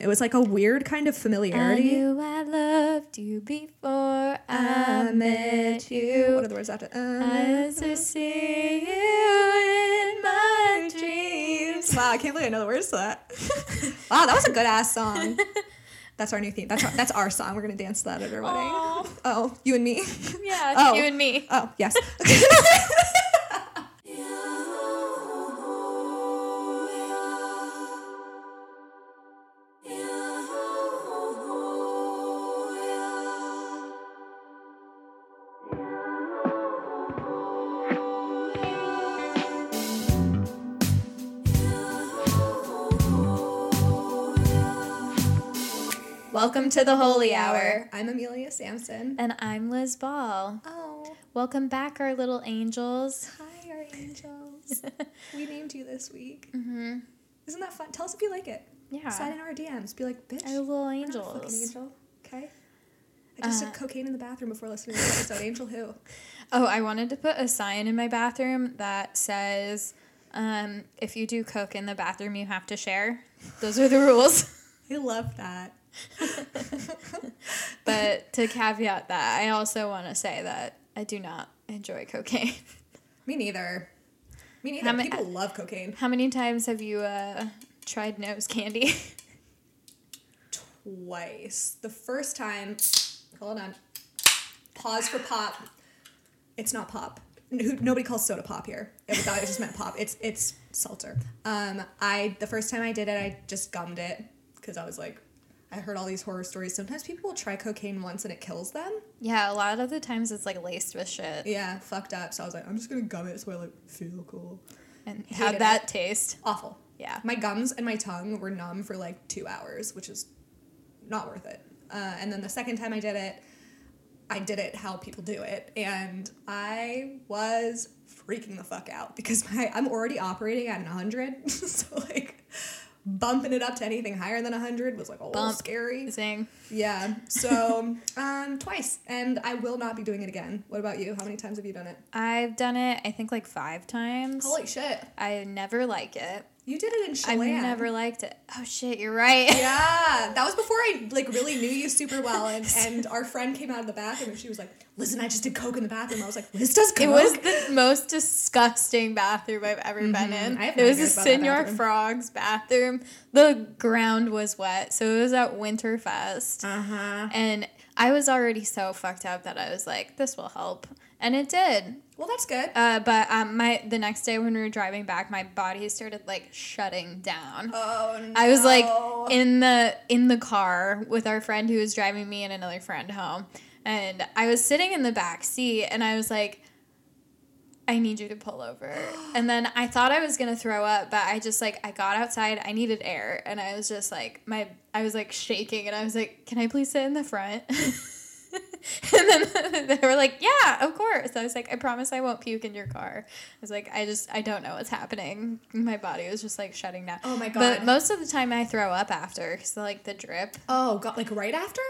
It was like a weird kind of familiarity. I knew I loved you before I met you. What are the words after? I used to uh, uh, see you in my dreams. wow, I can't believe I know the words to that. wow, that was a good ass song. That's our new theme. That's our, that's our song. We're gonna dance to that at our wedding. Aw. Oh, you and me. Yeah, Oh. you and me. Oh, yes. Welcome to the Holy Hour. I'm Amelia Samson. And I'm Liz Ball. Oh, Welcome back, our little angels. hi, our angels. we named you this week. Mm-hmm. Isn't that fun? Tell us if you like it. Yeah. Sign in our DMs. Be like, bitch. Our little we're not a fucking angel. Okay. I just Uh, did cocaine in the bathroom before listening to the episode. Angel who? Oh, I wanted to put a sign in my bathroom that says, um, if you do coke in the bathroom, you have to share. Those are the rules. I love that. But to caveat that, I also want to say that I do not enjoy cocaine. Me neither. Me neither. Ma- People love cocaine. How many times have you uh, tried nose candy? Twice. The first time, hold on. Pause for pop. It's not pop. Nobody calls soda pop here. I thought it just meant pop. It's it's seltzer. Um, I the first time I did it, I just gummed it because I was like, I heard all these horror stories. Sometimes people will try cocaine once and it kills them. yeah, a lot of the times it's like laced with shit. Yeah, fucked up. So I was like, I'm just gonna gum it so I like feel cool. And Hated how'd that it. taste? Awful. Yeah. My gums and my tongue were numb for like two hours, which is not worth it. Uh, and then the second time I did it, I did it how people do it, and I was freaking the fuck out because my I'm already operating at an hundred, so like bumping it up to anything higher than hundred was like a little Bump. scary. Zing. Yeah. So um, twice, and I will not be doing it again. What about you? How many times have you done it? I've done it, I think, like five times. Holy shit! I never like it. You did it in Chelan. never liked it. Oh shit, you're right. Yeah, that was before I like really knew you super well, and, and our friend came out of the bathroom and she was like, "Liz and I just did coke in the bathroom." I was like, "Liz does coke." It was the most disgusting bathroom I've ever been in. Mm-hmm. I have It was a Senor. Frogs bathroom. The ground was wet, so it was at Winterfest. uh huh. And I was already so fucked up that I was like, this will help. And it did. Well, that's good. Uh, but um, my the next day when we were driving back, my body started like shutting down. oh no. I was like in the in the car with our friend who was driving me and another friend home, and I was sitting in the back seat, and I was like, "I need you to pull over." and then I thought I was gonna throw up, but I just like I got outside. I needed air, and I was just like my I was like shaking, and I was like, "Can I please sit in the front?" and then they were like, "Yeah, of course." I was like, "I promise I won't puke in your car." I was like, "I just I don't know what's happening." My body was just like shutting down. Oh my god! But most of the time I throw up after because like the drip. oh god, like right after.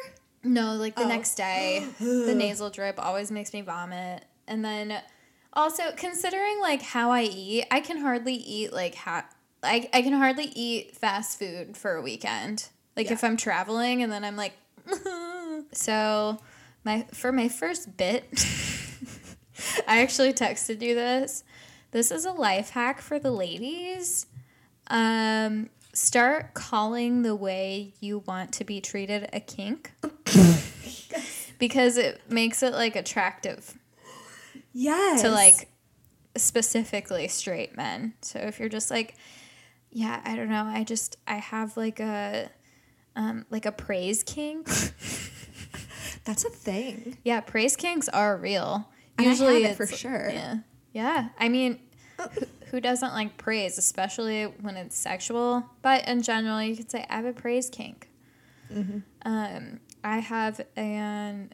No, like the Oh. next day, the nasal drip always makes me vomit. And then also considering like how I eat, I can hardly eat like ha- I I can hardly eat fast food for a weekend. Like Yeah. if I'm traveling and then I'm like so my for my first bit I actually texted you this. This is a life hack for the ladies. Um, start calling the way you want to be treated a kink. because it makes it like attractive Yes. to like specifically straight men. So if you're just like, yeah, I don't know, I just I have like a um like a praise kink. That's a thing. yeah, praise kinks are real. And Usually it for sure. Yeah. Yeah. I mean who, who doesn't like praise, especially when it's sexual? But in general, you could say I have a praise kink. Mm-hmm. Um, I have an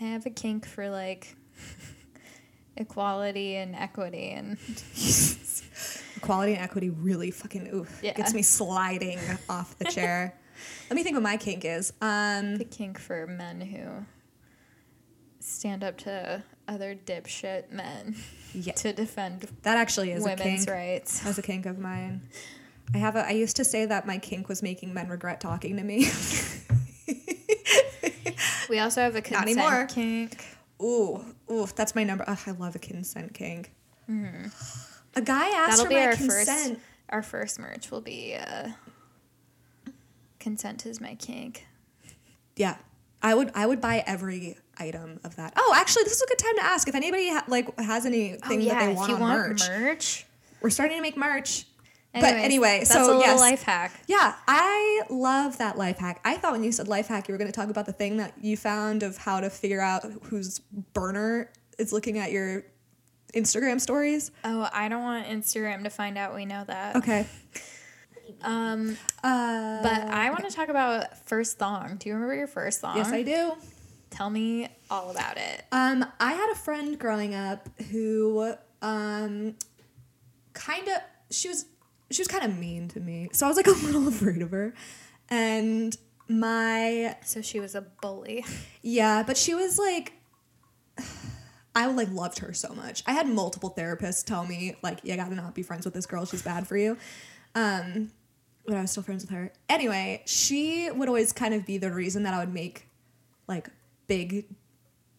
I have a kink for like equality and equity and Equality and equity really fucking oof Yeah. gets me sliding off the chair. Let me think what my kink is. Um, the kink for men who stand up to other dipshit men yeah, to defend that actually is a women's kink. rights. That's a kink of mine. I have a. I used to say that my kink was making men regret talking to me. We also have a Not consent anymore. kink. ooh, ooh, that's my number. Ugh, I love a consent kink. A guy asked That'll for be my our consent. first. Our first merch will be uh, consent is my kink. Yeah, I would. I would buy every item of that. Oh, actually, this is a good time to ask if anybody ha- like has anything oh, that they want Oh, if you on want merch. merch. We're starting to make merch. but anyway, that's so a little yes, life hack. Yeah, I love that life hack. I thought when you said life hack, you were going to talk about the thing that you found of how to figure out whose burner is looking at your Instagram stories. Oh, I don't want Instagram to find out we know that. Okay. Um, Uh, but I want to talk about first thong. Do you remember your first thong? yes, I do. Tell me all about it. Um, I had a friend growing up who um, kind of she was she was kind of mean to me, so I was like a little afraid of her, and my So she was a bully. Yeah, but she was like I like loved her so much. I had multiple therapists tell me like you gotta not be friends with this girl, she's bad for you. Um but I was still friends with her. Anyway, she would always kind of be the reason that I would make like big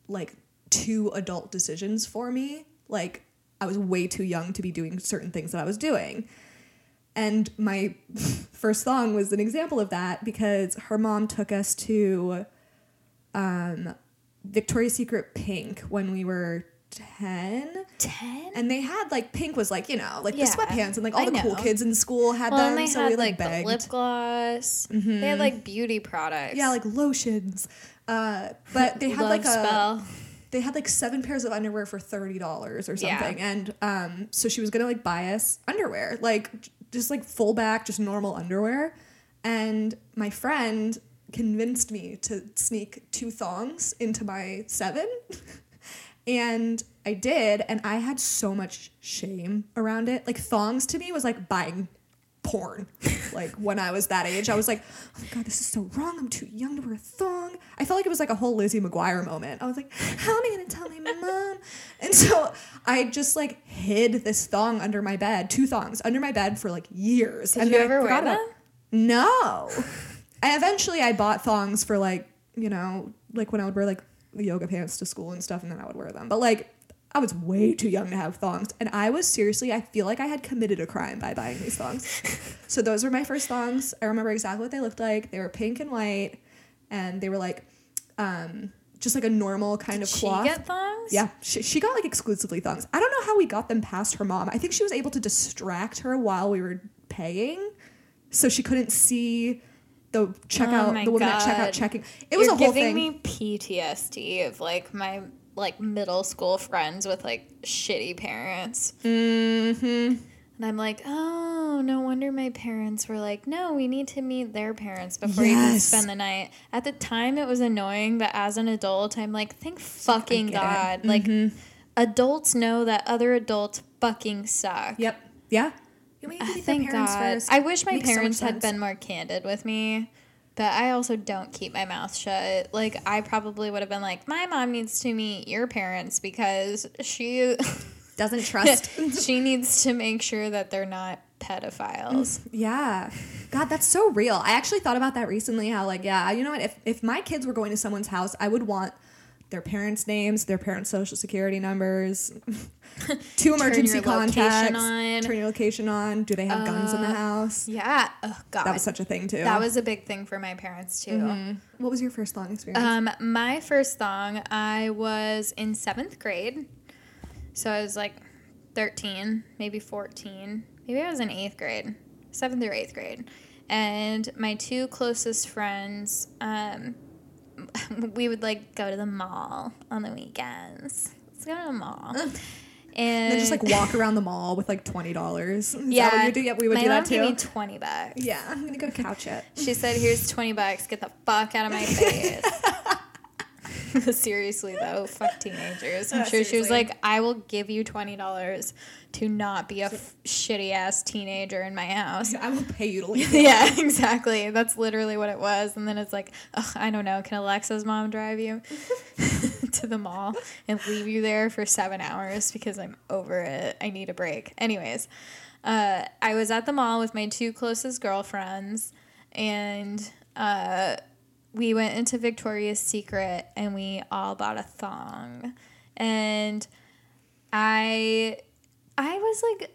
like two adult decisions for me. Like I was way too young to be doing certain things that I was doing. And my first song was an example of that because her mom took us to um, Victoria's Secret Pink when we were 10. Ten. And they had like pink was like, you know, like Yeah, the sweatpants and like all I the cool kids in school had Well, them. and they so had we like, like, lip gloss. They had like beauty products. yeah, like lotions. Uh, but they had like a spell. they had like seven pairs of underwear for thirty dollars or Yeah. something, and um, so she was gonna like buy us underwear, like just like full back, just normal underwear, and my friend convinced me to sneak two thongs into my seven, and I did, and I had so much shame around it. Like thongs to me was like buying porn. like when I was that age, I was like, oh my god, this is so wrong. I'm too young to wear a thong. I felt like it was like a whole Lizzie McGuire moment. I was like, how am I gonna tell my mom? And so I just like hid this thong under my bed, two thongs under my bed for like years. Did and you ever wear them? No. I eventually I bought thongs for like, you know, like when I would wear like yoga pants to school and stuff and then I would wear them. But like I was way too young to have thongs and I was seriously I feel like I had committed a crime by buying these thongs. so those were my first thongs. I remember exactly what they looked like. They were pink and white and they were like um just like a normal kind of She cloth. get thongs? Yeah, she, she got like exclusively thongs. I don't know how we got them past her mom. I think she was able to distract her while we were paying, so she couldn't see the checkout, Oh the woman at checkout checking. It was You're a whole giving thing. me PTSD of like my like middle school friends with like shitty parents. mm-hmm. And I'm like, oh, no wonder my parents were like, no, we need to meet their parents before you can spend the night. At the time, it was annoying, but as an adult, I'm like, thank fucking. God. Like, adults know that other adults fucking suck. Yep. Yeah. You may need to Ah, Thank parents God. I wish my Makes so parents had sense. been more candid with me, but I also don't keep my mouth shut. Like, I probably would have been like, my mom needs to meet your parents because she doesn't trust. she needs to make sure that they're not pedophiles. Yeah. God, that's so real. I actually thought about that recently how like, yeah, you know what, if if my kids were going to someone's house, I would want their parents' names, their parents' social security numbers, two emergency contacts, on. turn your location on. Do they have guns in the house? Yeah. Oh God. That was such a thing too. That was a big thing for my parents too. What was your first thong experience? Um, my first thong, I was in seventh grade, so I was like thirteen, maybe fourteen, maybe I was in eighth grade, seventh or eighth grade, and my two closest friends, um, we would like go to the mall on the weekends. Let's go to the mall. And and then just like walk around the mall with like twenty dollars. yeah, that what you do? Yeah, we would my do that gave too. me twenty bucks. yeah, I'm gonna go couch it. She said, "Here's twenty bucks. Get the fuck out of my face." seriously though, fuck teenagers. I'm Uh, sure she was like, "I will give you twenty dollars to not be a f- shitty ass teenager in my house." I will pay you to leave. yeah, exactly. That's literally what it was. And then it's like, Ugh, I don't know. Can Alexa's mom drive you to the mall and leave you there for seven hours because I'm over it? I need a break. Anyways, uh, I was at the mall with my two closest girlfriends, and uh, we went into Victoria's Secret and we all bought a thong. And I, I was like,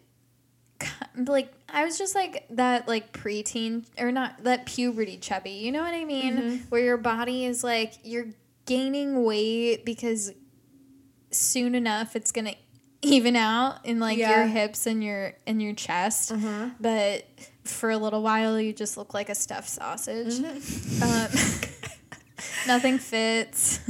like I was just like that like preteen or not that puberty chubby. You know what I mean? Mm-hmm. Where your body is like you're gaining weight because soon enough it's gonna even out in like Yeah. your hips and your and your chest. Mm-hmm. But for a little while you just look like a stuffed sausage. Um, nothing fits.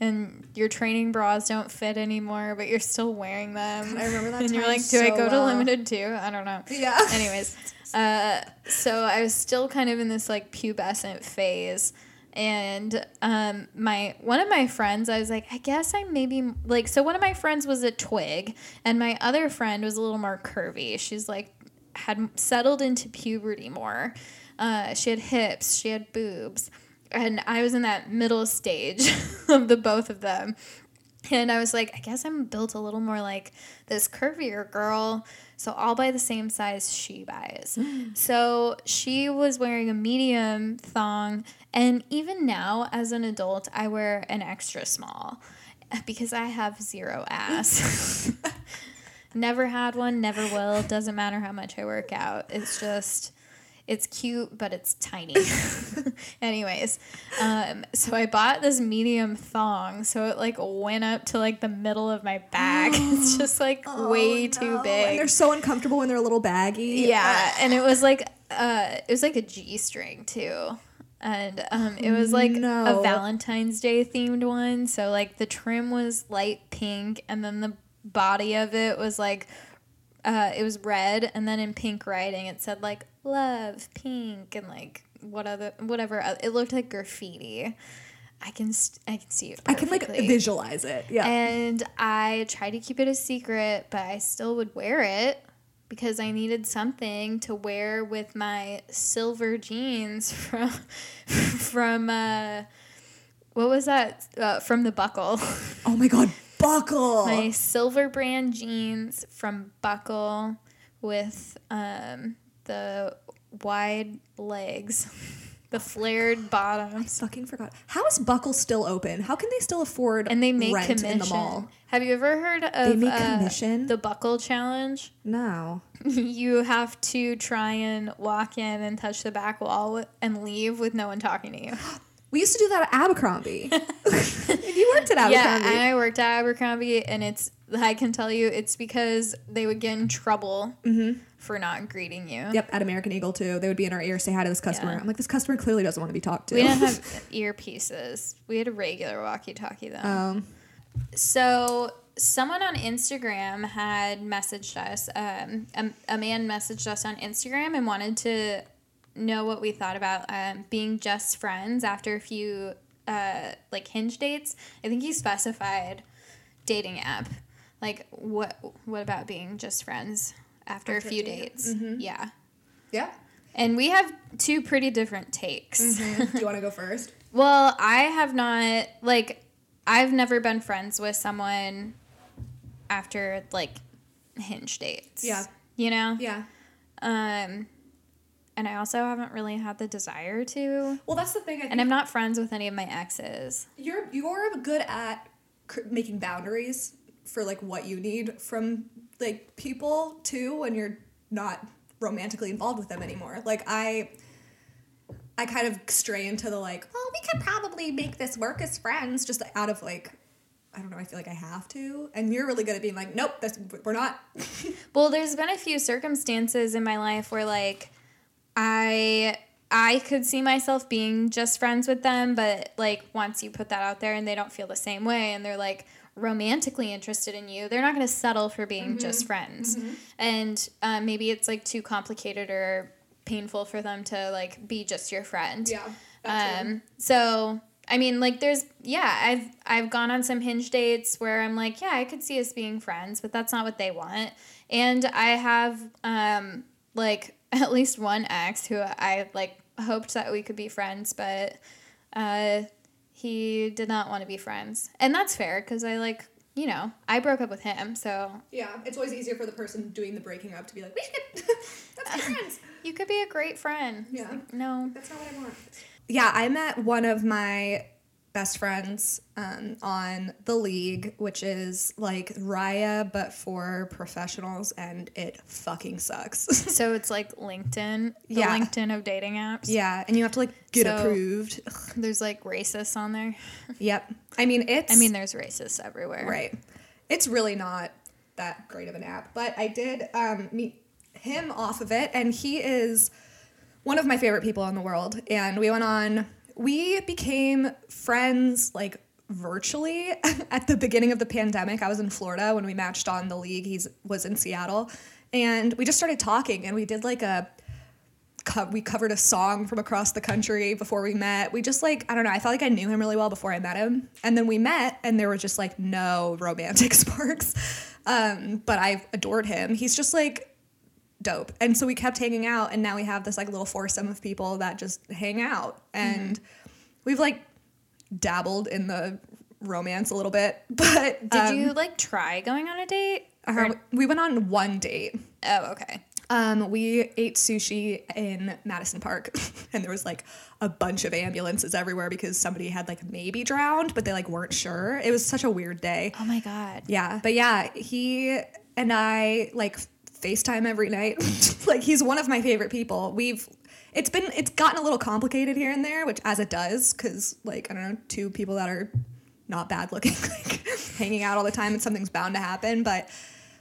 And your training bras don't fit anymore, but you're still wearing them. I remember that And you're like, do I so go to limited too? I don't know. Yeah. Anyways, uh, so I was still kind of in this like pubescent phase, and um, my one of my friends, I was like, I guess I'm maybe like so. One of my friends was a twig, and my other friend was a little more curvy. She's like had settled into puberty more. Uh, she had hips, she had boobs, and I was in that middle stage of the both of them. And I was like, I guess I'm built a little more like this curvier girl. So I'll buy the same size she buys. so she was wearing a medium thong. And even now, as an adult, I wear an extra small because I have zero ass. never had one, never will. Doesn't matter how much I work out. It's just. It's cute, but it's tiny. Anyways, um, so I bought this medium thong, so it like went up to like the middle of my back. it's just like way too Oh, And big. they're so uncomfortable when they're a little baggy. Yeah, and it was like uh, it was like a G string too. And um, it was like No. a Valentine's Day themed one. So like the trim was light pink, and then the body of it was like uh, it was red, and then in pink writing it said like love pink and like what other whatever. oth- It looked like graffiti. I can st- I can see it. I can like visualize it. Yeah. And I tried to keep it a secret, but I still would wear it because I needed something to wear with my silver jeans from from uh what was that uh, from the buckle oh my god, buckle. my silver brand jeans from buckle with um the wide legs the flared bottoms I Fucking forgot. How is Buckle still open? How can they still afford and they make rent commission in the mall? have you ever heard of make uh, commission? the buckle challenge No. you have to try and walk in and touch the back wall and leave with no one talking to you. We used to do that at Abercrombie. you worked at yeah, Abercrombie. and I worked at Abercrombie, and it's I can tell you it's because they would get in trouble for not greeting you. Yep, at American Eagle too. They would be in our ear, say hi to this customer. Yeah. I'm like, this customer clearly doesn't want to be talked to. We didn't have earpieces. We had a regular walkie-talkie though. um, So someone on Instagram had messaged us. Um, a, a man messaged us on Instagram and wanted to know what we thought about um, being just friends after a few uh, like hinge dates. I think he specified dating app. Like what? What about being just friends after, a few dates? Yeah. yeah. And we have two pretty different takes. do you want to go first? Well, I have not like I've never been friends with someone after like hinge dates. Yeah. You know? Yeah. Um and I also haven't really had the desire to. Well, that's the thing. I think And I'm not friends with any of my exes. you're you're good at cr- making boundaries for like what you need from like people too when you're not romantically involved with them anymore. Like I I kind of stray into the like, well, we could probably make this work as friends just out of like I don't know, I feel like I have to. And you're really good at being like, nope, that's we're not Well, there's been a few circumstances in my life where like I I could see myself being just friends with them, but like once you put that out there and they don't feel the same way and they're like romantically interested in you, they're not going to settle for being just friends. And um, maybe it's like too complicated or painful for them to like be just your friend. Yeah. Um, so I mean, like, there's yeah, I've I've gone on some hinge dates where I'm like, yeah, I could see us being friends, but that's not what they want. And I have um like at least one ex who I like hoped that we could be friends, but uh, he did not want to be friends, and that's fair because I like you know I broke up with him, so Yeah, it's always easier for the person doing the breaking up to be like, we should let's be friends. you could be a great friend. Yeah. like, no. That's not what I want. Yeah, I met one of my best friends um, on the league, which is like Raya but for professionals, and it fucking sucks. So it's like LinkedIn, the Yeah. LinkedIn of dating apps. yeah, and you have to like get So- approved. There's like racists on there. Yep. I mean, it's. I mean, there's racists everywhere. Right. It's really not that great of an app, but I did um, meet him off of it, and he is one of my favorite people in the world. And we went on, we became friends like virtually at the beginning of the pandemic. I was in Florida when we matched on the league. He was in Seattle. And we just started talking, and we did like a we covered a song from across the country before we met. We just like I don't know. I felt like I knew him really well before I met him, and then we met, and there were just like no romantic sparks. Um, but I adored him. He's just like dope, and so we kept hanging out, and now we have this like little foursome of people that just hang out, and we've like dabbled in the romance a little bit. But Did um, you like try going on a date? uh, we went on one date. Oh, okay. Um, we ate sushi in Madison Park, and there was like a bunch of ambulances everywhere because somebody had like maybe drowned, but they like weren't sure. It was such a weird day. Oh my god. Yeah, but yeah, he and I like FaceTime every night. like he's one of my favorite people. We've it's been it's gotten a little complicated here and there, which as it does, because like I don't know, two people that are not bad looking, like hanging out all the time, and something's bound to happen. But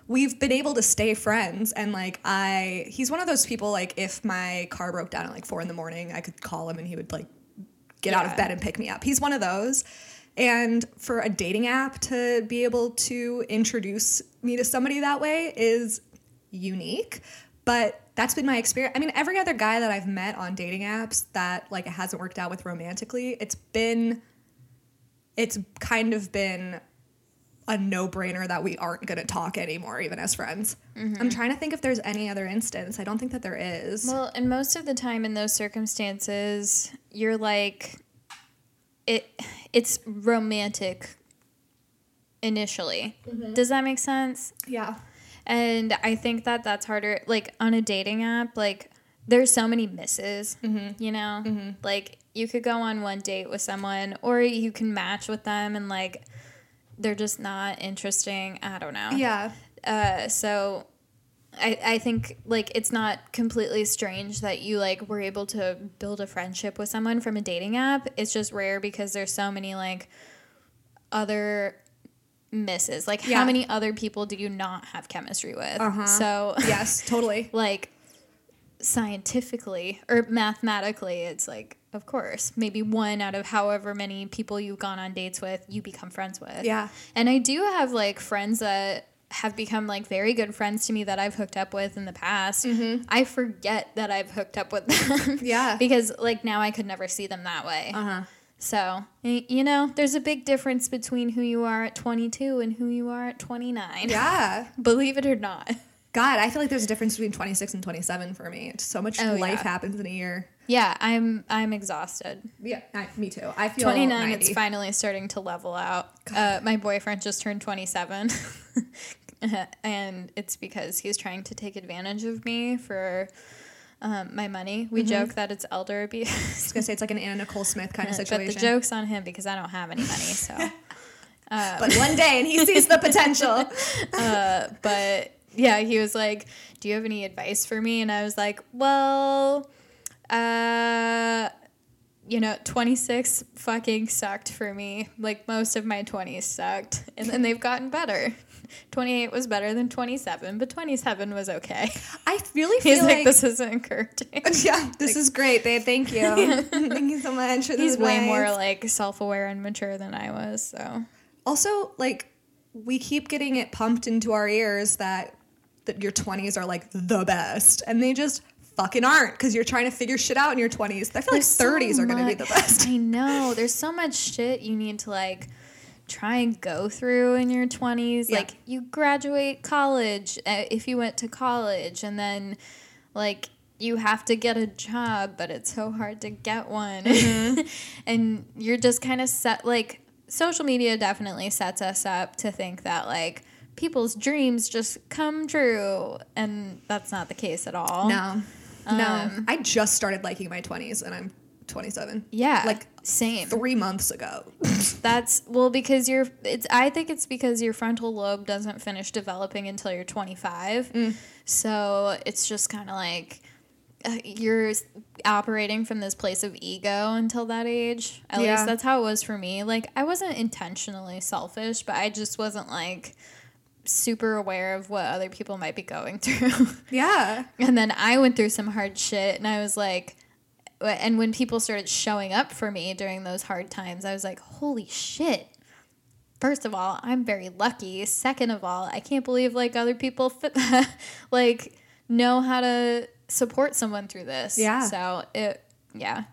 we've been able to stay friends, and like I, he's one of those people. Like if my car broke down at like four in the morning, I could call him and he would like get out of bed and pick me up. He's one of those. And for a dating app to be able to introduce me to somebody that way is unique. But that's been my experience. I mean, every other guy that I've met on dating apps that like it hasn't worked out with romantically, it's been it's kind of been a no-brainer that we aren't going to talk anymore even as friends. Mm-hmm. I'm trying to think if there's any other instance. I don't think that there is. Well, and most of the time in those circumstances, you're like, it. It's romantic. Initially, mm-hmm. does that make sense? yeah. And I think that that's harder. Like on a dating app, like there's so many misses. You know, like you could go on one date with someone, or you can match with them, and like they're just not interesting. I don't know. Yeah. Uh, so I, I think like it's not completely strange that you like were able to build a friendship with someone from a dating app. It's just rare because there's so many like other misses. Like Yeah. how many other people do you not have chemistry with? Uh-huh. So Yes, totally. like scientifically or mathematically it's like of course maybe one out of however many people you've gone on dates with you become friends with Yeah. and i do have like friends that have become like very good friends to me that i've hooked up with in the past i forget that i've hooked up with them Yeah. because like now i could never see them that way Uh-huh. So you know there's a big difference between who you are at 22 and who you are at 29 Yeah. believe it or not God, I feel like there's a difference between 26 and 27 for me. It's so much Oh, life yeah. happens in a year. yeah i'm i'm exhausted Yeah, I, me too. I feel 29 90. it's finally starting to level out uh, my boyfriend just turned 27 and it's because he's trying to take advantage of me for Um, my money. We joke that it's elder abuse. I was gonna say it's like an Anna Nicole Smith kind of situation. but the joke's on him because I don't have any money. So, but one day, and he sees the potential. but yeah, he was like, "Do you have any advice for me?" And I was like, "Well, uh, you know, 26 fucking sucked for me. Like most of my 20s sucked, and then they've gotten better." 28 was better than 27, but 27 was okay. I really feel He's like, like, this is encouraging. yeah, this is great, babe. Thank you. Thank you so much. For He's way advice. more like self aware and mature than I was. So Also, like we keep getting it pumped into our ears that that your 20s are like the best, and they just fucking aren't because you're trying to figure shit out in your 20s. I feel like There's so 30s are going to be the best. I know. There's so much shit you need to like try and go through in your 20s. Yeah. Like you graduate college uh, if you went to college and then like you have to get a job, but it's so hard to get one. Mm-hmm. and you're just kind of set like social media definitely sets us up to think that like people's dreams just come true and that's not the case at all. No, no. Um, I just started liking my 20s, and I'm 27. Yeah. like same. three months ago. That's well because you're it's I think it's because your frontal lobe doesn't finish developing until you're 25. So it's just kind of like uh, you're operating from this place of ego until that age. At Yeah. least that's how it was for me. Like I wasn't intentionally selfish, but I just wasn't like super aware of what other people might be going through. yeah, And then I went through some hard shit, and I was like, and when people started showing up for me during those hard times, I was like, holy shit. First of all, I'm very lucky. Second of all, I can't believe like other people fit like know how to support someone through this. Yeah. So it, yeah,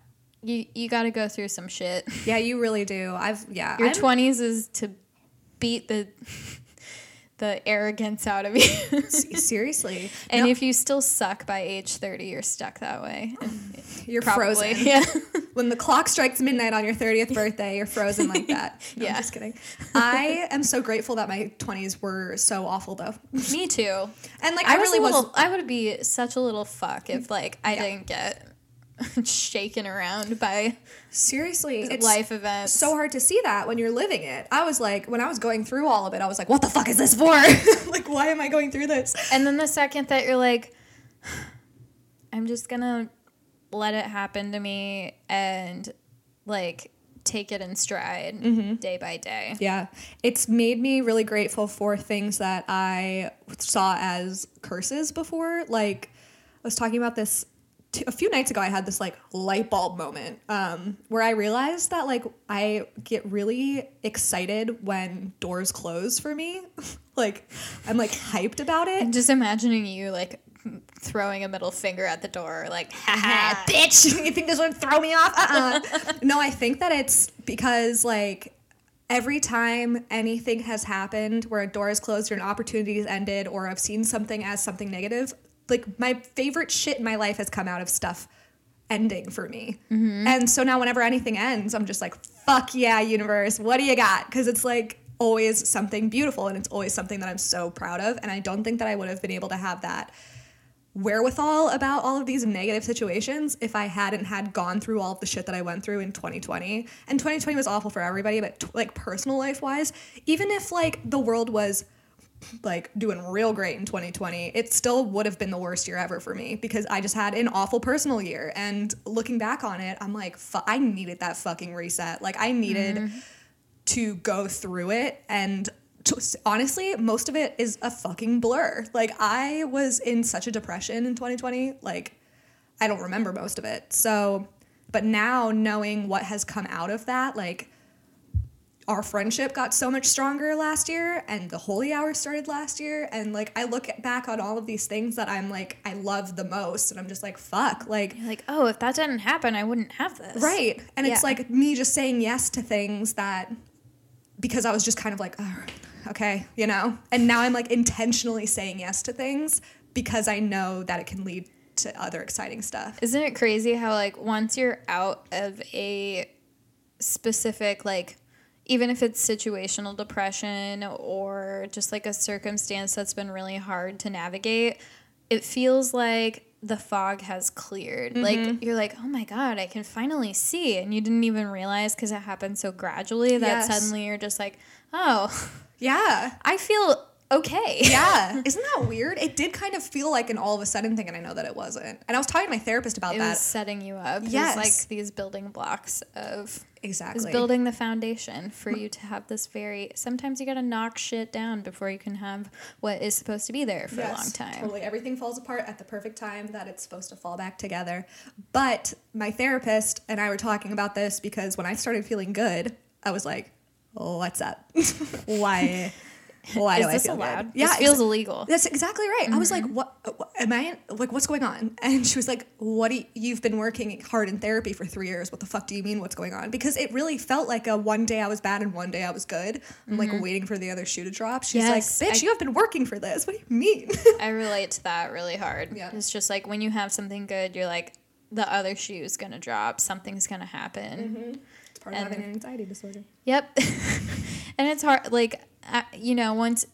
you you got to go through some shit. yeah, you really do. I've yeah. Your I'm- twenties is to beat the the arrogance out of you. seriously, And No, if you still suck by age 30, you're stuck that way. you're Probably. frozen. Yeah. when the clock strikes midnight on your 30th birthday, you're frozen like that. No, Yeah. I'm just kidding. I am so grateful that my 20s were so awful though. Me too. And like I, I, was really was little, I would be such a little fuck if like I Yeah. didn't get shaken around by seriously it's life events. so hard to see that when you're living it. I was like when I was going through all of it, I was like, what the fuck is this for? like why am I going through this? And then the second that you're like, I'm just gonna let it happen to me and like take it in stride Mm-hmm. day by day. Yeah. It's made me really grateful for things that I saw as curses before. Like, I was talking about this t- a few nights ago. I had this like light bulb moment um, where I realized that like I get really excited when doors close for me. like, I'm like hyped about it. And just imagining you like throwing a middle finger at the door, like, haha, bitch. you think this would throw me off? Uh-uh. no, I think that it's because like every time anything has happened where a door is closed or an opportunity has ended or I've seen something as something negative, like my favorite shit in my life has come out of stuff ending for me. Mm-hmm. And so now whenever anything ends, I'm just like, fuck yeah, universe, what do you got? Because it's like always something beautiful and it's always something that I'm so proud of. And I don't think that I would have been able to have that wherewithal about all of these negative situations if I hadn't had gone through all of the shit that I went through in 2020. And 2020 was awful for everybody, but t- like personal life wise, even if like the world was like doing real great in 2020, it still would have been the worst year ever for me because I just had an awful personal year. And looking back on it, I'm like, fu- I needed that fucking reset. Like I needed mm-hmm. to go through it and to, honestly most of it is a fucking blur like i was in such a depression in 2020 like i don't remember most of it so but now knowing what has come out of that like our friendship got so much stronger last year and the holy hour started last year and like i look back on all of these things that i'm like i love the most and i'm just like fuck like You're like, oh, if that didn't happen, I wouldn't have this. Right. And it's like me just saying yes to things that because I was just kind of like, oh, okay, you know? And now I'm like intentionally saying yes to things because I know that it can lead to other exciting stuff. Isn't it crazy how like once you're out of a specific like even if it's situational depression or just like a circumstance that's been really hard to navigate, it feels like the fog has cleared. Mm-hmm. Like you're like, oh my god, I can finally see, and you didn't even realize because it happened so gradually that Yes. suddenly you're just like, oh, Yeah. I feel okay. Yeah. Isn't that weird? It did kind of feel like an all of a sudden thing, and I know that it wasn't. And I was talking to my therapist about It that. setting you up. It Yes. like these building blocks of exactly. is building the foundation for mm. you to have this very sometimes you gotta knock shit down before you can have what is supposed to be there for a long Yes, time. Totally. Everything falls apart at the perfect time that it's supposed to fall back together. But my therapist and I were talking about this because when I started feeling good, I was like, what's up? Why? Why Is do this I feel allowed? Good? This feels illegal. That's exactly right. I was like, Mm-hmm. what, what am I like what's going on? And she was like, what do you, you've been working hard in therapy for 3 years. What the fuck do you mean what's going on? Because it really felt like a one day I was bad and one day I was good. I'm like waiting for the other shoe to drop. She's Mm-hmm. Yes, like, bitch, I- you have been working for this. What do you mean? I relate to that really hard. Yeah. It's just like when you have something good, you're like, the other shoe is gonna drop. Something's gonna happen. It's part of having an anxiety disorder. Yep. and it's hard. Like, you know, once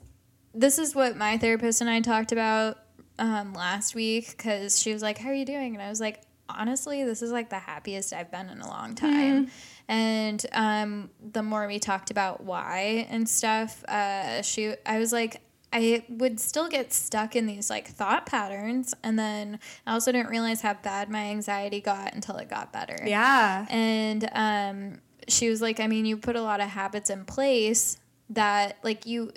this is what my therapist and I talked about um, last week because she was like, How are you doing? And I was like, Honestly, this is like the happiest I've been in a long time. And um, the more we talked about why and stuff, uh, she, I was like, I would still get stuck in these like thought patterns. And then I also didn't realize how bad my anxiety got until it got better. Yeah. And um, she was like, I mean, you put a lot of habits in place that like you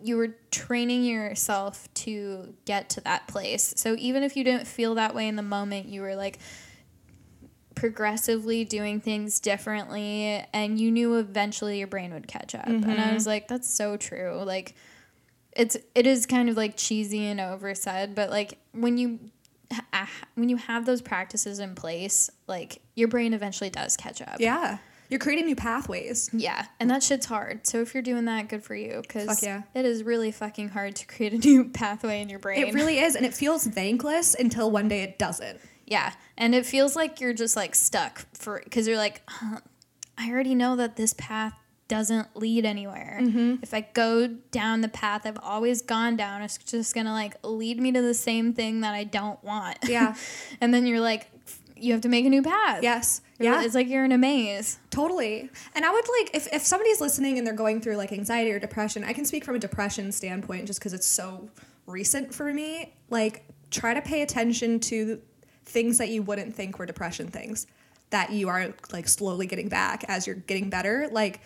you were training yourself to get to that place. So even if you didn't feel that way in the moment, you were like progressively doing things differently and you knew eventually your brain would catch up. And I mm-hmm. was like, that's so true. Like it's it is kind of like cheesy and oversaid, but like when you when you have those practices in place, like your brain eventually does catch up. Yeah. You're creating new pathways. Yeah, and that shit's hard. So if you're doing that, good for you. Because yeah. it is really fucking hard to create a new pathway in your brain. It really is. And it feels thankless until one day it doesn't. yeah, and it feels like you're just like stuck for because you're like, huh, I already know that this path doesn't lead anywhere. Mm-hmm. If I go down the path I've always gone down, it's just gonna like lead me to the same thing that I don't want. Yeah. and then you're like, you have to make a new path. Yes. Yeah. It's like you're in a maze. Totally. And I would like if, if somebody's listening and they're going through like anxiety or depression, I can speak from a depression standpoint just because it's so recent for me. Like try to pay attention to things that you wouldn't think were depression things that you are like slowly getting back as you're getting better. Like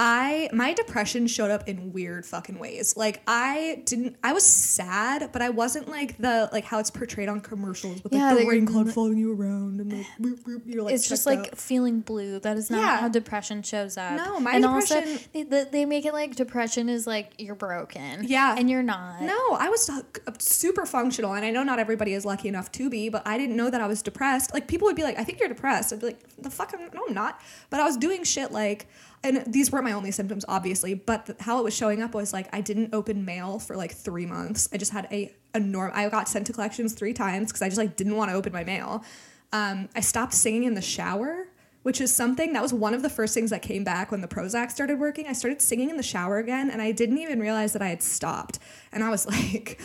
I my depression showed up in weird fucking ways. Like I didn't I was sad, but I wasn't like the like how it's portrayed on commercials with Yeah, like the rain cloud following you around and like boop, boop, you're like it's just like out. feeling blue. That is not Yeah. how depression shows up. No, my and depression- also they, they, make it like depression is like you're broken. Yeah. and you're not. No, I was uh, super functional, and I know not everybody is lucky enough to be, but I didn't know that I was depressed. Like people would be like, "I think you're depressed." I'd be like, "The fuck? I'm, no, I'm not." But I was doing shit like, and these weren't my only symptoms, obviously. But th- how it was showing up was like I didn't open mail for like three months. I just had a norm. I got sent to collections three times because I just like didn't want to open my mail. Um, I stopped singing in the shower. Which is something that was one of the first things that came back when the Prozac started working. I started singing in the shower again, and I didn't even realize that I had stopped. And I was like,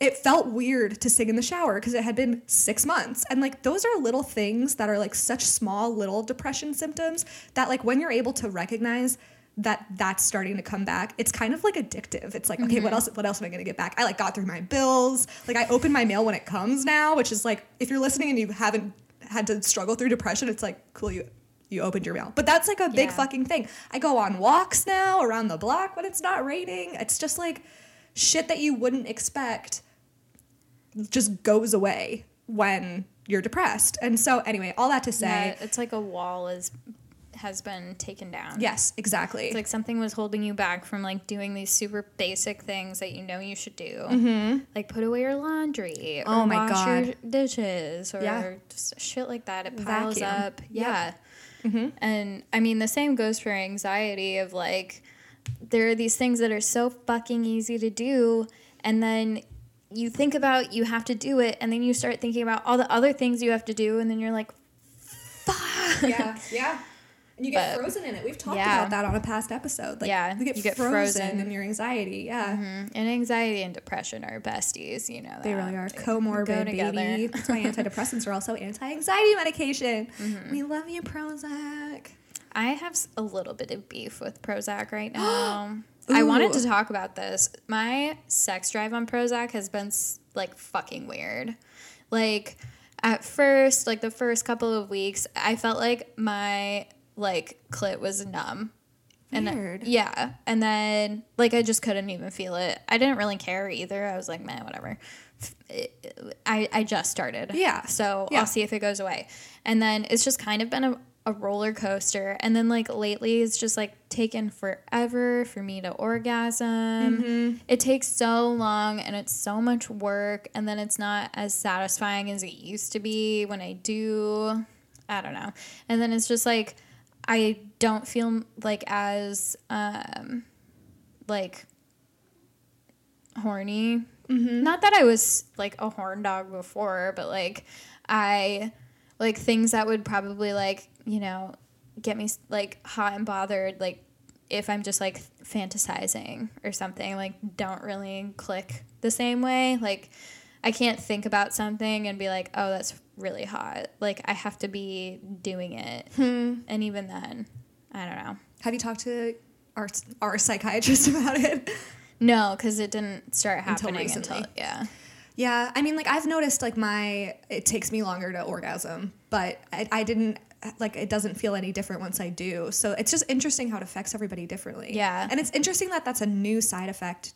it felt weird to sing in the shower because it had been six months. And like, those are little things that are like such small little depression symptoms that, like, when you're able to recognize that that's starting to come back, it's kind of like addictive. It's like, okay, what mm-hmm. else? What else am I gonna get back? I like got through my bills. Like, I open my mail when it comes now, which is like, if you're listening and you haven't had to struggle through depression, it's like, cool, you you opened your mail. But that's like a big Yeah. fucking thing. I go on walks now around the block when it's not raining. It's just like shit that you wouldn't expect just goes away when you're depressed. And so anyway, all that to say, Yeah, it's like a wall is has been taken down. yes, exactly. It's like something was holding you back from like doing these super basic things that you know you should do. Like put away your laundry. Or Mm-hmm. Oh my wash your God. dishes or Yeah. just shit like that. It piles Vacuum. up. Yeah. And I mean the same goes for anxiety of like there are these things that are so fucking easy to do and then you think about you have to do it and then you start thinking about all the other things you have to do and then you're like fuck yeah, yeah. And you get But- frozen in it. We've talked Yeah. about that on a past episode. Like, Yeah, you get, you get frozen, frozen. in your anxiety. Yeah. And anxiety and depression are besties, you know. They really are comorbid, go baby. together. That's why antidepressants are also anti-anxiety medication. Mm-hmm. We love you, Prozac. I have a little bit of beef with Prozac right now. I wanted to talk about this. My sex drive on Prozac has been like fucking weird. Like at first, like the first couple of weeks, I felt like my like clit was numb. And then- Weird. yeah, and then like I just couldn't even feel it. I didn't really care either. I was like, man, whatever. I I just started. Yeah. So Yeah. I'll see if it goes away. And then it's just kind of been a, a roller coaster. And then like lately it's just like taken forever for me to orgasm. It takes so long and it's so much work and then it's not as satisfying as it used to be when I do. I don't know. And then it's just like I don't feel like as um like horny. Not that I was like a horn dog before, but like I like things that would probably like, you know, get me like hot and bothered like if I'm just like fantasizing or something, like don't really click the same way. Like I can't think about something and be like, "Oh, that's really hot." Like I have to be doing it. Hmm. And even then, I don't know. Have you talked to our our psychiatrist about it? No, because it didn't start happening until, recently. yeah. Yeah, I mean, like I've noticed, like my it takes me longer to orgasm, but I, I didn't Uh, like it doesn't feel any different once I do. So it's just interesting how it affects everybody differently. Yeah. and it's interesting that that's a new side effect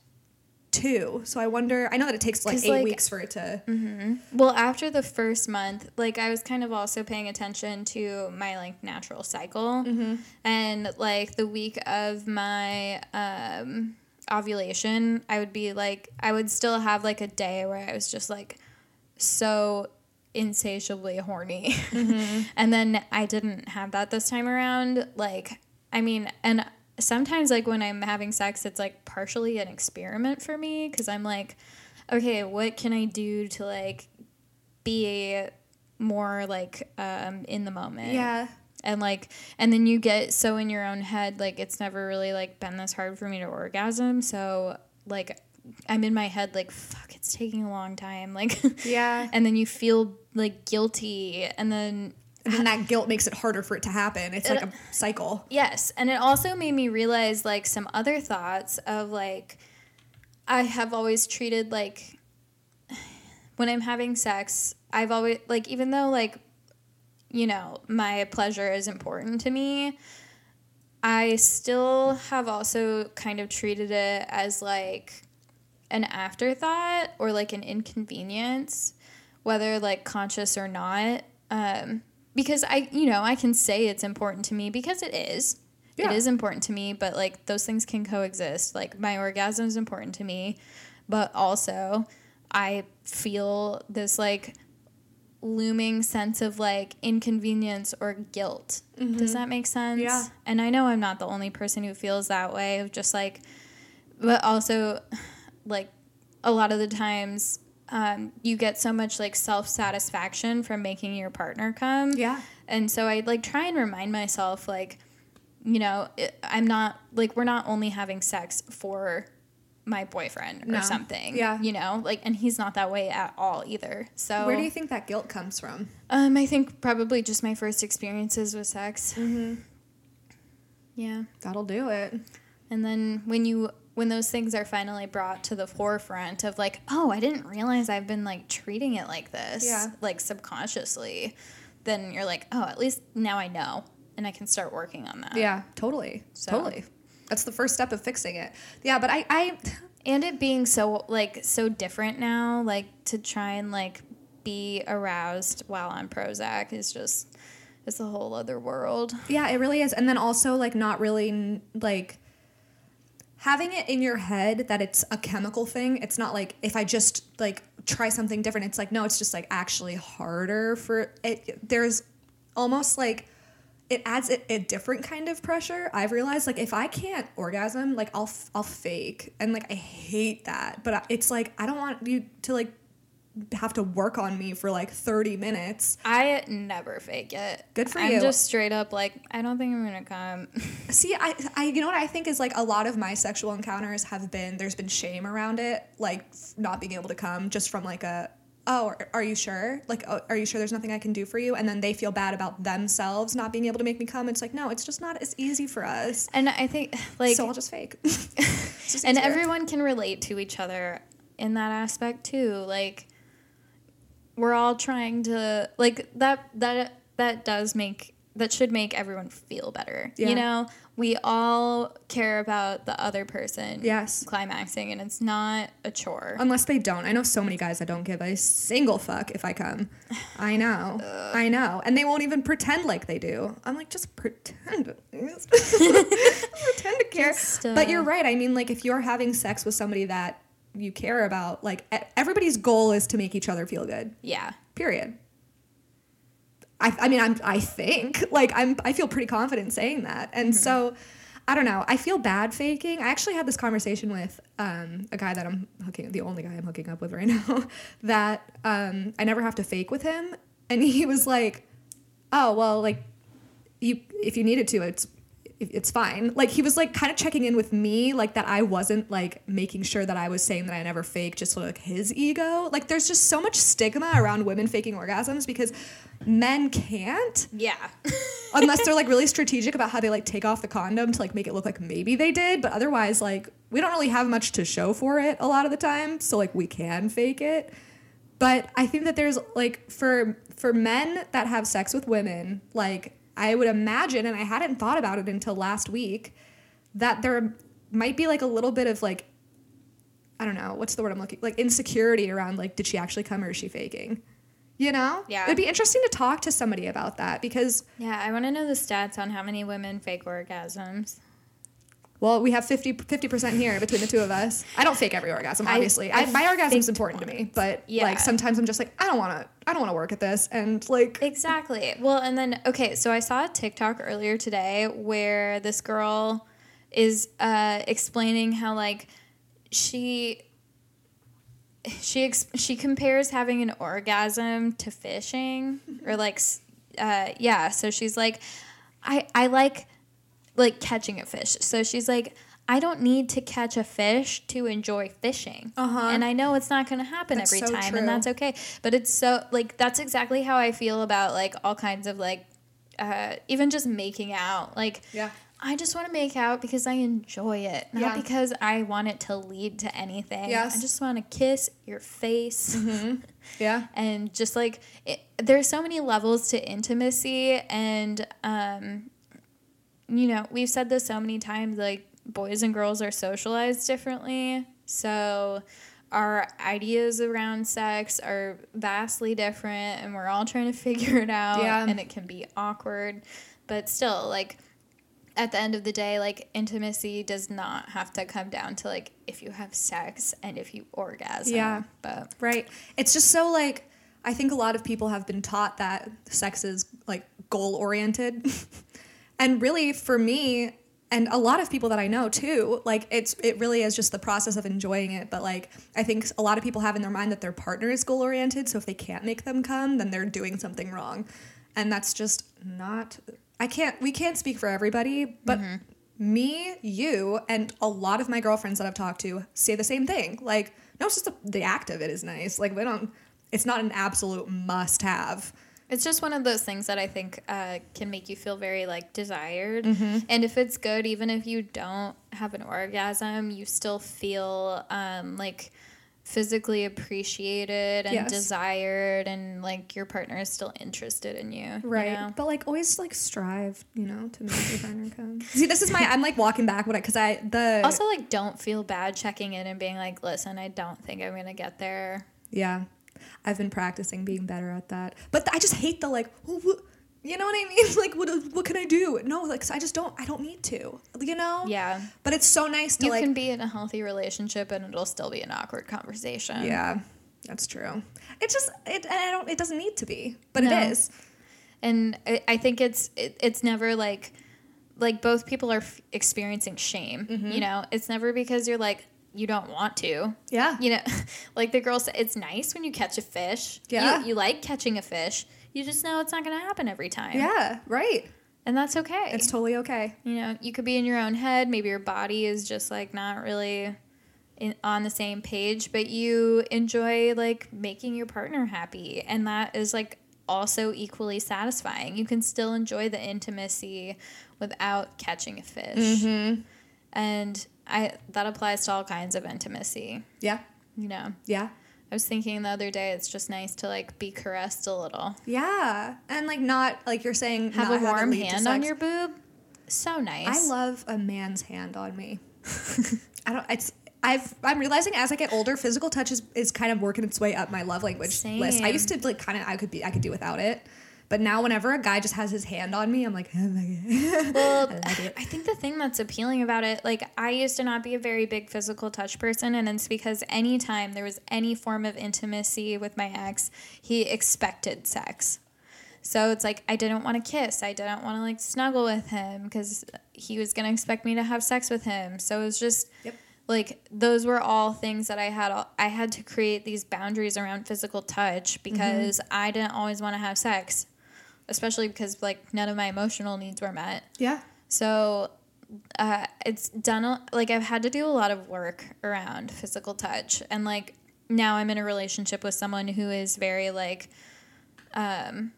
too. So I wonder. I know that it takes like eight like- weeks for it to. Mm-hmm. Well, after the first month, like I was kind of also paying attention to my like natural cycle, mm-hmm. and like the week of my um, ovulation, I would be like, I would still have like a day where I was just like so insatiably horny, and then I didn't have that this time around. Like, I mean, and sometimes like when I'm having sex, it's like partially an experiment for me because I'm like, okay, what can I do to like be more like um in the moment? Yeah, and like and then you get so in your own head like it's never really like been this hard for me to orgasm. So like i'm in my head like fuck it's taking a long time like yeah, and then you feel like guilty and then and then that guilt makes it harder for it to happen. It's like a cycle. Yes, and it also made me realize like some other thoughts of like I have always treated like when I'm having sex, I've always like even though like you know, my pleasure is important to me, I still have also kind of treated it as like an afterthought or like an inconvenience, whether like conscious or not. Um, because I, you know, I can say it's important to me because it is. Yeah. It is important to me, but like those things can coexist. Like my orgasm is important to me, but also I feel this like looming sense of like inconvenience or guilt. Does that make sense? Yeah. And I know I'm not the only person who feels that way of just like but also like a lot of the times um, you get so much like self satisfaction from making your partner come. Yeah. And so I like try and remind myself like, you know, it, I'm not like we're not only having sex for my boyfriend or No. something. Yeah. You know, like and he's not that way at all either. So Where do you think that guilt comes from? um, I think probably just my first experiences with sex. Mm-hmm. Yeah. That'll do it. And then when you when those things are finally brought to the forefront of like, oh, I didn't realize I've been like treating it like this, Yeah. like subconsciously, then you're like, oh, at least now I know and I can start working on that. Yeah, totally. So- Totally. That's the first step of fixing it. Yeah, but I, I And it being so like so different now, like to try and like be aroused while on Prozac is just it's a whole other world. Yeah, it really is. And then also like not really like having it in your head that it's a chemical thing. It's not like if I just like try something different, it's like no, it's just like actually harder for it. There's almost like it adds a, a different kind of pressure. I've realized like if I can't orgasm, like I'll I'll fake and like I hate that. But it's like I don't want you to like have to work on me for like 30 minutes. I never fake it. Good for I'm you. just straight up like, I don't think I'm gonna come. See, I, I, you know what I think is like a lot of my sexual encounters have been there's been shame around it, like not being able to come just from like a, oh, are, are you sure? Like, oh, are you sure there's nothing I can do for you? And then they feel bad about themselves not being able to make me come. It's like, no, it's just not as easy for us. and I think like, so I'll just fake. Just and everyone can relate to each other in that aspect too. Like, we're all trying to like that. That that does make that should make everyone feel better. Yeah. You know, we all care about the other person. Yes. climaxing, and it's not a chore. Unless they don't. I know so many guys that don't give a single fuck if I come. I know. I know. And they won't even pretend like they do. I'm like, just pretend. pretend to care. Just, uh, but you're right. I mean, like, if you're having sex with somebody that you care about, like, everybody's goal is to make each other feel good. yeah. Period. I, I mean, I'm, I think like I'm, I feel pretty confident saying that. And so I don't know. I feel bad faking. I actually had this conversation with um, a guy that I'm hooking, the only guy I'm hooking up with right now that um, I never have to fake with him. And he was like, oh, well, like you, if you needed to, it's, it's fine. Like he was like kind of checking in with me, like that I wasn't like making sure that I was saying that I never fake just for like his ego. Like there's just so much stigma around women faking orgasms because men can't Yeah. unless they're like really strategic about how they like take off the condom to like make it look like maybe they did, but otherwise like we don't really have much to show for it a lot of the time, so like we can fake it. But I think that there's like for for men that have sex with women, like I would imagine and I hadn't thought about it until last week that there might be like a little bit of like I don't know, what's the word I'm looking like insecurity around like did she actually come or is she faking? You know? Yeah. It'd be interesting to talk to somebody about that because Yeah, I want to know the stats on how many women fake orgasms. Well, we have 50 percent here between the two of us. I don't fake every orgasm, obviously. I, I my orgasm's faked important to me, but Yeah. like sometimes I'm just like I don't want to. I don't want to work at this, and like Exactly. Well, and then okay, so I saw a TikTok earlier today where this girl is uh, explaining how like she she ex- she compares having an orgasm to fishing or like uh, yeah. So she's like, I I like like catching a fish. So she's like. I don't need to catch a fish to enjoy fishing. Uh-huh. And I know it's not going to happen That's every so time, true. and that's okay. But it's so, like, that's exactly how I feel about, like, all kinds of, like, uh, even just making out. Like, Yeah. I just want to make out because I enjoy it, not Yeah. because I want it to lead to anything. Yes. I just want to kiss your face. yeah, and just like it, there's so many levels to intimacy and um you know we've said this so many times like boys and girls are socialized differently so our ideas around sex are vastly different and we're all trying to figure it out Yeah. and it can be awkward but still like at the end of the day like intimacy does not have to come down to like if you have sex and if you orgasm Yeah. but right. It's just so like I think a lot of people have been taught that sex is like goal oriented, and really for me. And a lot of people that I know too, like it's it really is just the process of enjoying it. But like I think a lot of people have in their mind that their partner is goal oriented, so if they can't make them come, then they're doing something wrong, and that's just not. I can't. We can't speak for everybody, but mm-hmm. me, you, and a lot of my girlfriends that I've talked to say the same thing. Like, no, it's just the, the act of it is nice. Like, we don't. It's not an absolute must have. It's just one of those things that I think uh, can make you feel very like desired. Mm-hmm. And if it's good, even if you don't have an orgasm, you still feel um, like physically appreciated and Yes. desired, and like your partner is still interested in you. you know? But like always like strive, you know, to make your partner come. See, this is my I'm like walking back what I cause I the Also, like, don't feel bad checking in and being like, listen, I don't think I'm to get there. Yeah. I've been practicing being better at that. But I just hate the like, "Oh, wh- you know what I mean? Like, what, what can I do? No, like I just don't, I don't need to, you know? Yeah. But it's so nice to You like, can be in a healthy relationship and it'll still be an awkward conversation. yeah, that's true. It just, it, and I don't, it doesn't need to be, but No. it is. and I, I think it's it, it's never like like both people are f- experiencing shame Mm-hmm. you know it's never because you're like you don't want to. Yeah. You know, like the girl said, it's nice when you catch a fish. You- Yeah. You, like catching a fish. You just know it's not going to happen every time. Yeah, right. And that's okay. It's totally okay. you know, you could be in your own head. Maybe your body is just like not really in, on the same page, but you enjoy like making your partner happy. And that is like also equally satisfying. You can still enjoy the intimacy without catching a fish. Mm-hmm. And I that applies to all kinds of intimacy, Yeah. you know. Yeah. I was thinking the other day it's just nice to like be caressed a little. Yeah. And like not like you're saying Have a warm hand on your boob. So nice. I love a man's hand on me. I don't it's I've I'm realizing as I get older, physical touch is, is kind of working its way up my love language list. I used to like kind of I could be I could do without it. But now whenever a guy just has his hand on me, I'm like, oh my God. Well, I like. I think the thing that's appealing about it, like I used to not be a very big physical touch person, and it's because anytime there was any form of intimacy with my ex, he expected sex. So it's like I didn't want to kiss, I didn't want to like snuggle with him because he was gonna expect me to have sex with him. So it was just Yep. like those were all things that I had. I had to create these boundaries around physical touch because mm-hmm. I didn't always want to have sex, especially because like none of my emotional needs were met. yeah. So uh, it's done, a, like, I've had to do a lot of work around physical touch. And, like, now I'm in a relationship with someone who is very, like, um,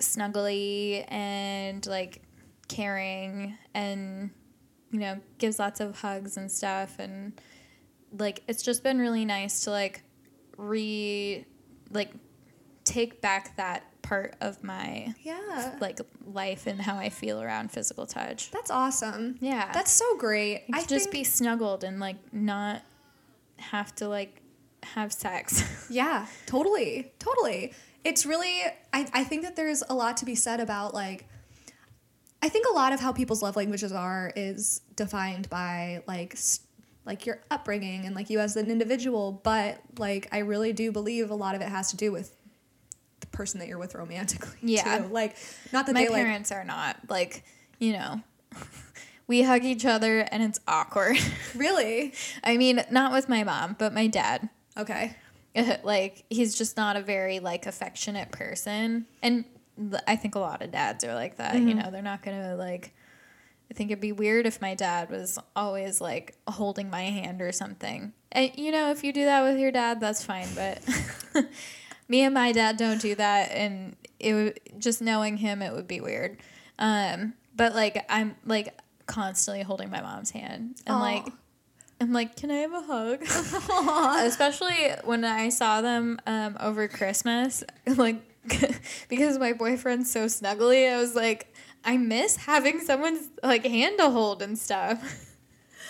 snuggly and, like, caring and, you know, gives lots of hugs and stuff. And, like, it's just been really nice to, like, re, like, take back that part of my Yeah. like life and how I feel around physical touch. That's awesome. Yeah. That's so great. I just think, be snuggled and like not have to like have sex. Yeah, totally. Totally. It's really, I, I think that there's a lot to be said about like, I think a lot of how people's love languages are is defined by like, s- like your upbringing and like you as an individual. But like, I really do believe a lot of it has to do with person that you're with romantically. Yeah. Too. Like, not that My they like, parents are not like, you know, we hug each other and it's awkward. really? I mean, not with my mom, but my dad. Okay. like he's just not a very like affectionate person and i think a lot of dads are like that you mm-hmm. know they're not gonna like i think it'd be weird if my dad was always like holding my hand or something and you know if you do that with your dad that's fine but me and my dad don't do that and it would just knowing him it would be weird um but like i'm like constantly holding my mom's hand and Aw. like I'm like, can I have a hug? Especially when I saw them um, over Christmas, like because my boyfriend's so snuggly. I was like, I miss having someone's like hand to hold and stuff.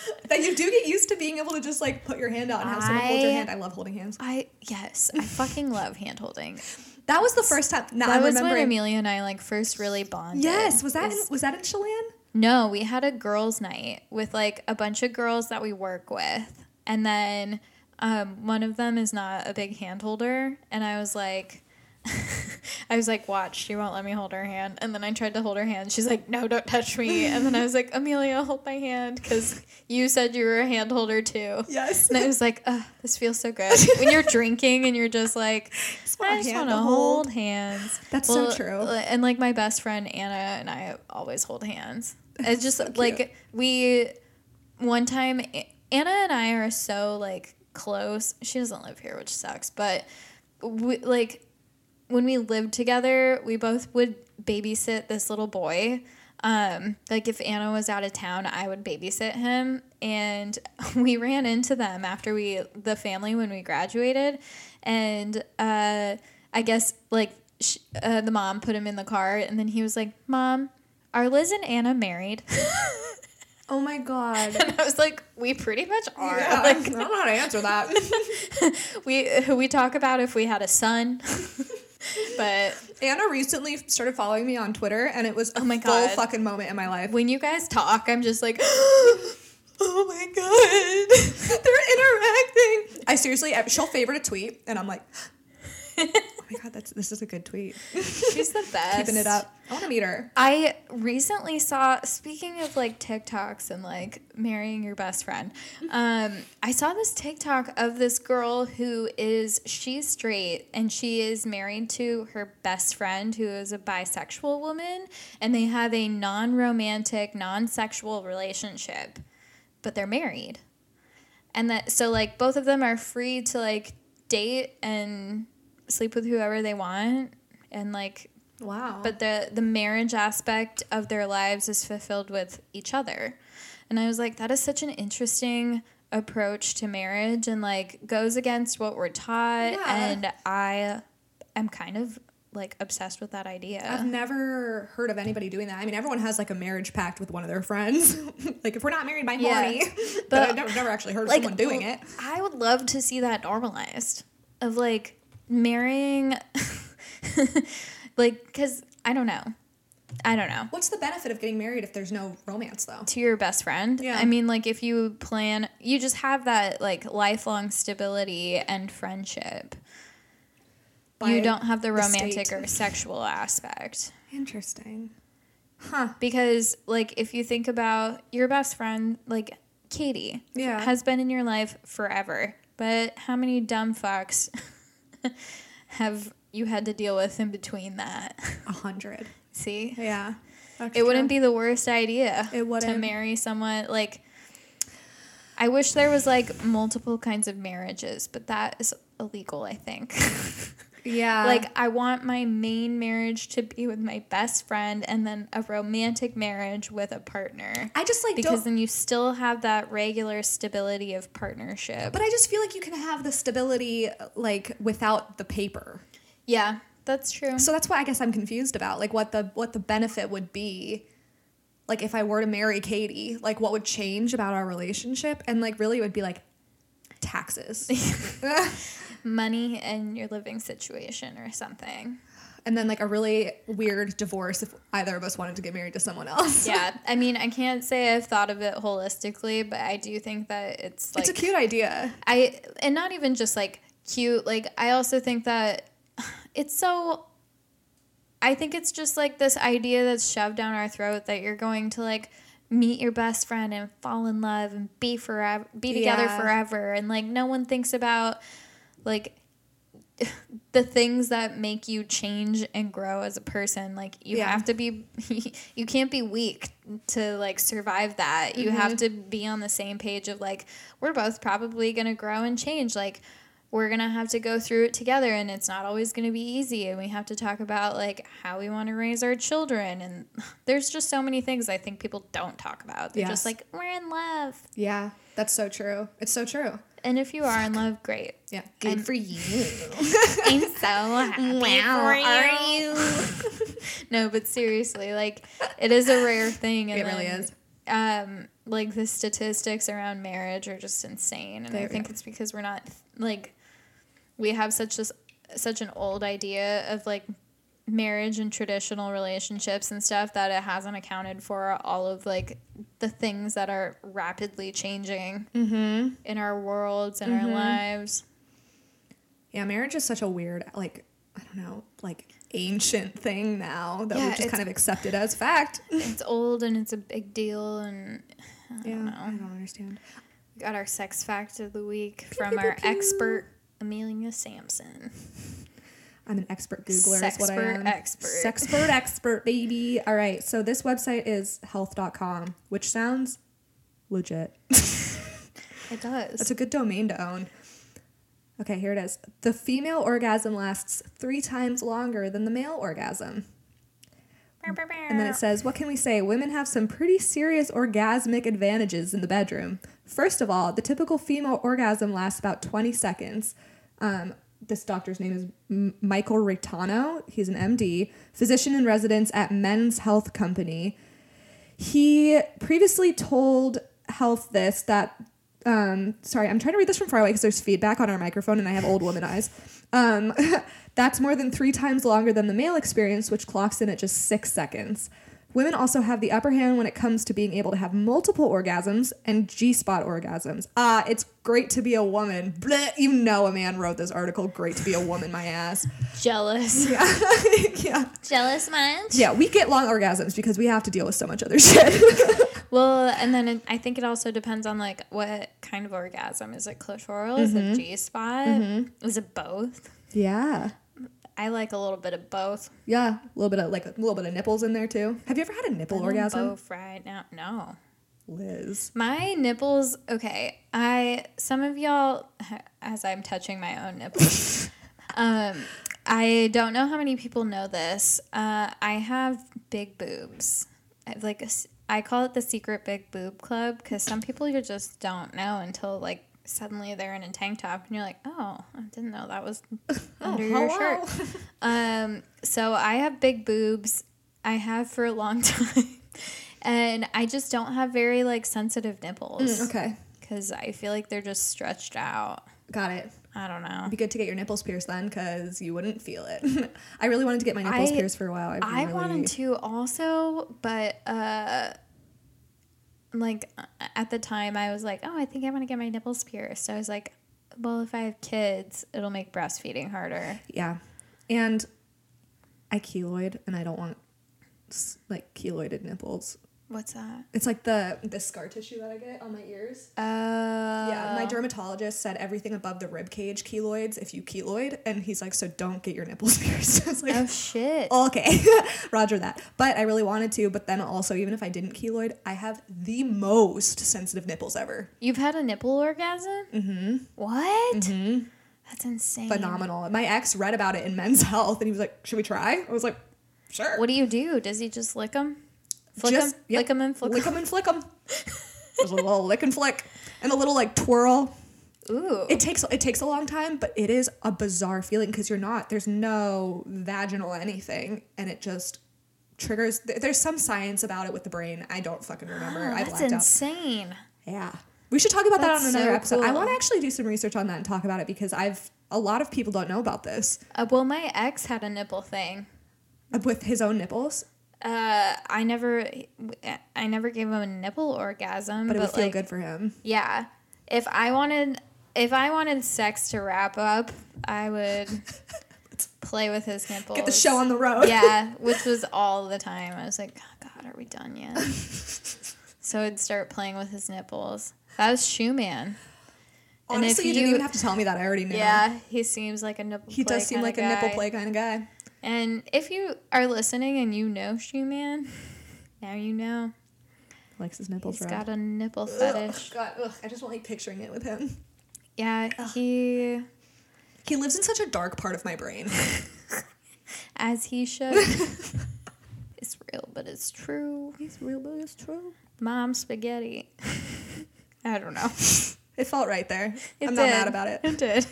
That you do get used to being able to just like put your hand out and have someone hold your hand. I love holding hands. I yes, I fucking love hand holding. That was the first time. Now That I'm was when. Amelia and I like first really bonded. Yes, was that in, was that in Chelan? No, we had a girls' night with like a bunch of girls that we work with. And then um, one of them is not a big hand holder. And I was like, I was like, watch, she won't let me hold her hand. And then I tried to hold her hand. She's like, no, don't touch me. And then I was like, Amelia, hold my hand because you said you were a hand holder too. Yes. And I was like, Ugh, this feels so good. When you're drinking and you're just like, I just want to hold hold." hands. That's so true. Uh, and like my best friend Anna and I always hold hands. It's just So like we, one time, Anna and I are so like close. She doesn't live here, which sucks. But we, like when we lived together, we both would babysit this little boy. Um, like if Anna was out of town, I would babysit him, and we ran into them after we the family when we graduated, and uh, I guess like sh- uh, the mom put him in the car, and then he was like, "Mom, are Liz and Anna married?" Oh my god. and I was like, "We pretty much are." Yeah, Like I don't know how to answer that. we we talk about if we had a son, but Anna recently started following me on Twitter, and it was Oh my full God. fucking moment in my life. when you guys talk, I'm just like, oh my god. They're interacting. I seriously, she'll favorite a tweet, and I'm like, my god, that's this is a good tweet. She's the best. Keeping it up. I want to meet her. I recently saw, speaking of like TikToks and like marrying your best friend, um, I saw this TikTok of this girl who is, she's straight and she is married to her best friend who is a bisexual woman and they have a non romantic, non sexual relationship, but they're married. And that, so like both of them are free to like date and sleep with whoever they want and like Wow. but the the marriage aspect of their lives is fulfilled with each other and i was like that is such an interesting approach to marriage and like goes against what we're taught Yeah. and i am kind of like obsessed with that idea I've never heard of anybody doing that. I mean, everyone has like a marriage pact with one of their friends. like, if we're not married by Yeah. morning, but, But, I've never, never actually heard of someone doing it. i would love to see that normalized of like marrying like because i don't know i don't know What's the benefit of getting married if there's no romance, though? to your best friend. Yeah. I mean, like if you plan, you just have that like lifelong stability and friendship. By you don't have the the romantic state. or sexual aspect. Interesting. Huh. Because like if you think about your best friend, like Katie, Yeah. has been in your life forever. But how many dumb fucks have you had to deal with in between that? A hundred. See? Yeah. It wouldn't be the worst idea It wouldn't. marry someone like I wish there was like multiple kinds of marriages, but that is illegal, I think. Yeah. like I want my main marriage to be with my best friend and then a romantic marriage with a partner. I just like Because then you still have that regular stability of partnership. But I just feel like you can have the stability like without the paper. yeah, that's true. So that's why I guess I'm confused about. Like what the what the benefit would be. Like if I were to marry Katie, like what would change about our relationship? And like really it would be like taxes. Money and your living situation or something. and then like a really weird divorce if either of us wanted to get married to someone else. yeah, I mean, I can't say I've thought of it holistically, but I do think that it's like it's a cute idea. I and not even just like cute. Like I also think that it's so. I think it's just like this idea that's shoved down our throat that you're going to like meet your best friend and fall in love and be forever, be together Yeah. forever, and like no one thinks about like the things that make you change and grow as a person like you Yeah. have to be you can't be weak to like survive that you mm-hmm. have to be on the same page of like we're both probably going to grow and change like we're going to have to go through it together and it's not always going to be easy and we have to talk about like how we want to raise our children and there's just so many things i think people don't talk about they're just like we're in love Yeah, that's so true. It's so true. And if you are in love great Yeah. Good And- for you. I'm so happy Wow, for you. are you? no, but seriously, like it is a rare thing. And It really then, is. Um, like the statistics around marriage are just insane, and I think it's because we're not like we have such this such an old idea of like marriage and traditional relationships and stuff that it hasn't accounted for all of like the things that are rapidly changing Mm-hmm. in our worlds and our lives. Yeah, marriage is such a weird, like, I don't know, like ancient thing now that Yeah, we've just kind of accepted as fact. it's old and it's a big deal and I yeah, don't know. I don't understand. We got our sex fact of the week from our expert Amelia Samson. I'm an expert Googler, is what I am. expert. Sexpert expert, baby. All right, so this website is health.com, which sounds legit. It does. That's a good domain to own. Okay, here it is. The female orgasm lasts three times longer than the male orgasm. And then it says, What can we say? Women have some pretty serious orgasmic advantages in the bedroom. First of all, the typical female orgasm lasts about 20 seconds. Um, this doctor's name is Michael Reitano. He's an MD, physician in residence at Men's Health Company. He previously told Health this that, um, sorry, I'm trying to read this from far away because there's feedback on our microphone and I have old woman eyes. Um, that's more than three times longer than the male experience, which clocks in at just six seconds. Women also have the upper hand when it comes to being able to have multiple orgasms and G spot orgasms. Ah, it's great to be a woman. Bleh, you know a man wrote this article. Great to be a woman, my ass. Jealous. yeah. Jealous much? Yeah, we get long orgasms because we have to deal with so much other shit. Well, and then it, I think it also depends on like what kind of orgasm. Is it clitoral? Is it G spot? Is it both? yeah. I like a little bit of both. Yeah, a little bit of like a little bit of nipples in there too. Have you ever had a nipple orgasm? Both right now. No. Liz. My nipples, okay. I some of y'all as I'm touching my own nipples. um I don't know how many people know this. Uh I have big boobs. I have like a I call it the secret big boob club cuz some people you just don't know until like suddenly they're in a tank top and you're like, "Oh, I didn't know that was under your hello. shirt." Um, so I have big boobs. I have for a long time. And I just don't have very like sensitive nipples Okay, because I feel like they're just stretched out. got it. I don't know. Be good to get your nipples pierced then, because you wouldn't feel it. I really wanted to get my nipples I- pierced for a while. I've I really- wanted to also, but uh, like at the time I was like, oh, I think I want to get my nipples pierced. I was like, well, if I have kids, it'll make breastfeeding harder. Yeah, and I keloid, and I don't want like keloided nipples. What's that? It's like the the scar tissue that I get on my ears. Uh, Yeah, my dermatologist said everything above the rib cage keloids if you keloid, and he's like, so don't get your nipples pierced. I was like, oh shit. okay, Roger that. But I really wanted to. But then also, even if I didn't keloid, I have the most sensitive nipples ever. You've had a nipple orgasm? Mm-hmm. What? Mm-hmm. That's insane. Phenomenal. My ex read about it in Men's Health, and he was like, "Should we try?" I was like, "Sure." What do you do? Does he just lick them? Flick Just them? yep, Lick them and flick lick 'em? them and flick them. There's a little lick and flick, and a little like twirl. Ooh. It takes it takes a long time, but it is a bizarre feeling because you're not. There's no vaginal anything, and it just triggers. There's some science about it with the brain. I don't fucking remember. I That's blacked out. insane. Yeah. We should talk about that on another so episode. I want to actually do some research on that and talk about it because I've a lot of people don't know about this Uh, well, my ex had a nipple thing. Uh, with his own nipples, Uh, I never, I never gave him a nipple orgasm, but it would feel like, good for him. yeah. If I wanted, if I wanted sex to wrap up, I would play with his nipples. Get the show on the road. yeah, which was all the time. I was like, oh, God, are we done yet? so I'd start playing with his nipples. That was Shoe Man. And if Honestly, you, didn't even have to tell me that. I already knew. Yeah, he seems like a nipple. He does seem like a nipple play kind of guy. And if you are listening and you know Shoe Man, now you know. Likes his nipples He's rubbed. got a nipple Ugh, fetish. God, ugh, I just don't like picturing it with him. Yeah, he, He lives in such a dark part of my brain. as he should. it's real, but it's true. He's real, but it's true. Mom spaghetti. I don't know. It felt right there. It I'm not mad about it. It did.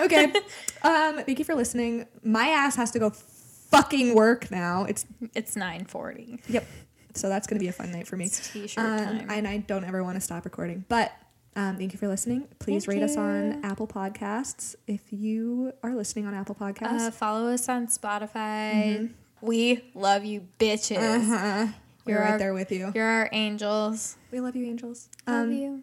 Okay. um, thank you for listening. My ass has to go fucking work now. It's it's 940. yep. So that's gonna be a fun night for me. It's t-shirt Um, time. and I don't ever want to stop recording. But um, thank you for listening. Please Thank rate us on. Apple Podcasts if you are listening on Apple Podcasts. Uh, follow us on Spotify. We love you, bitches. uh-huh. We're you're right our- there with you. You're our angels. We love you, angels. Love Um, you.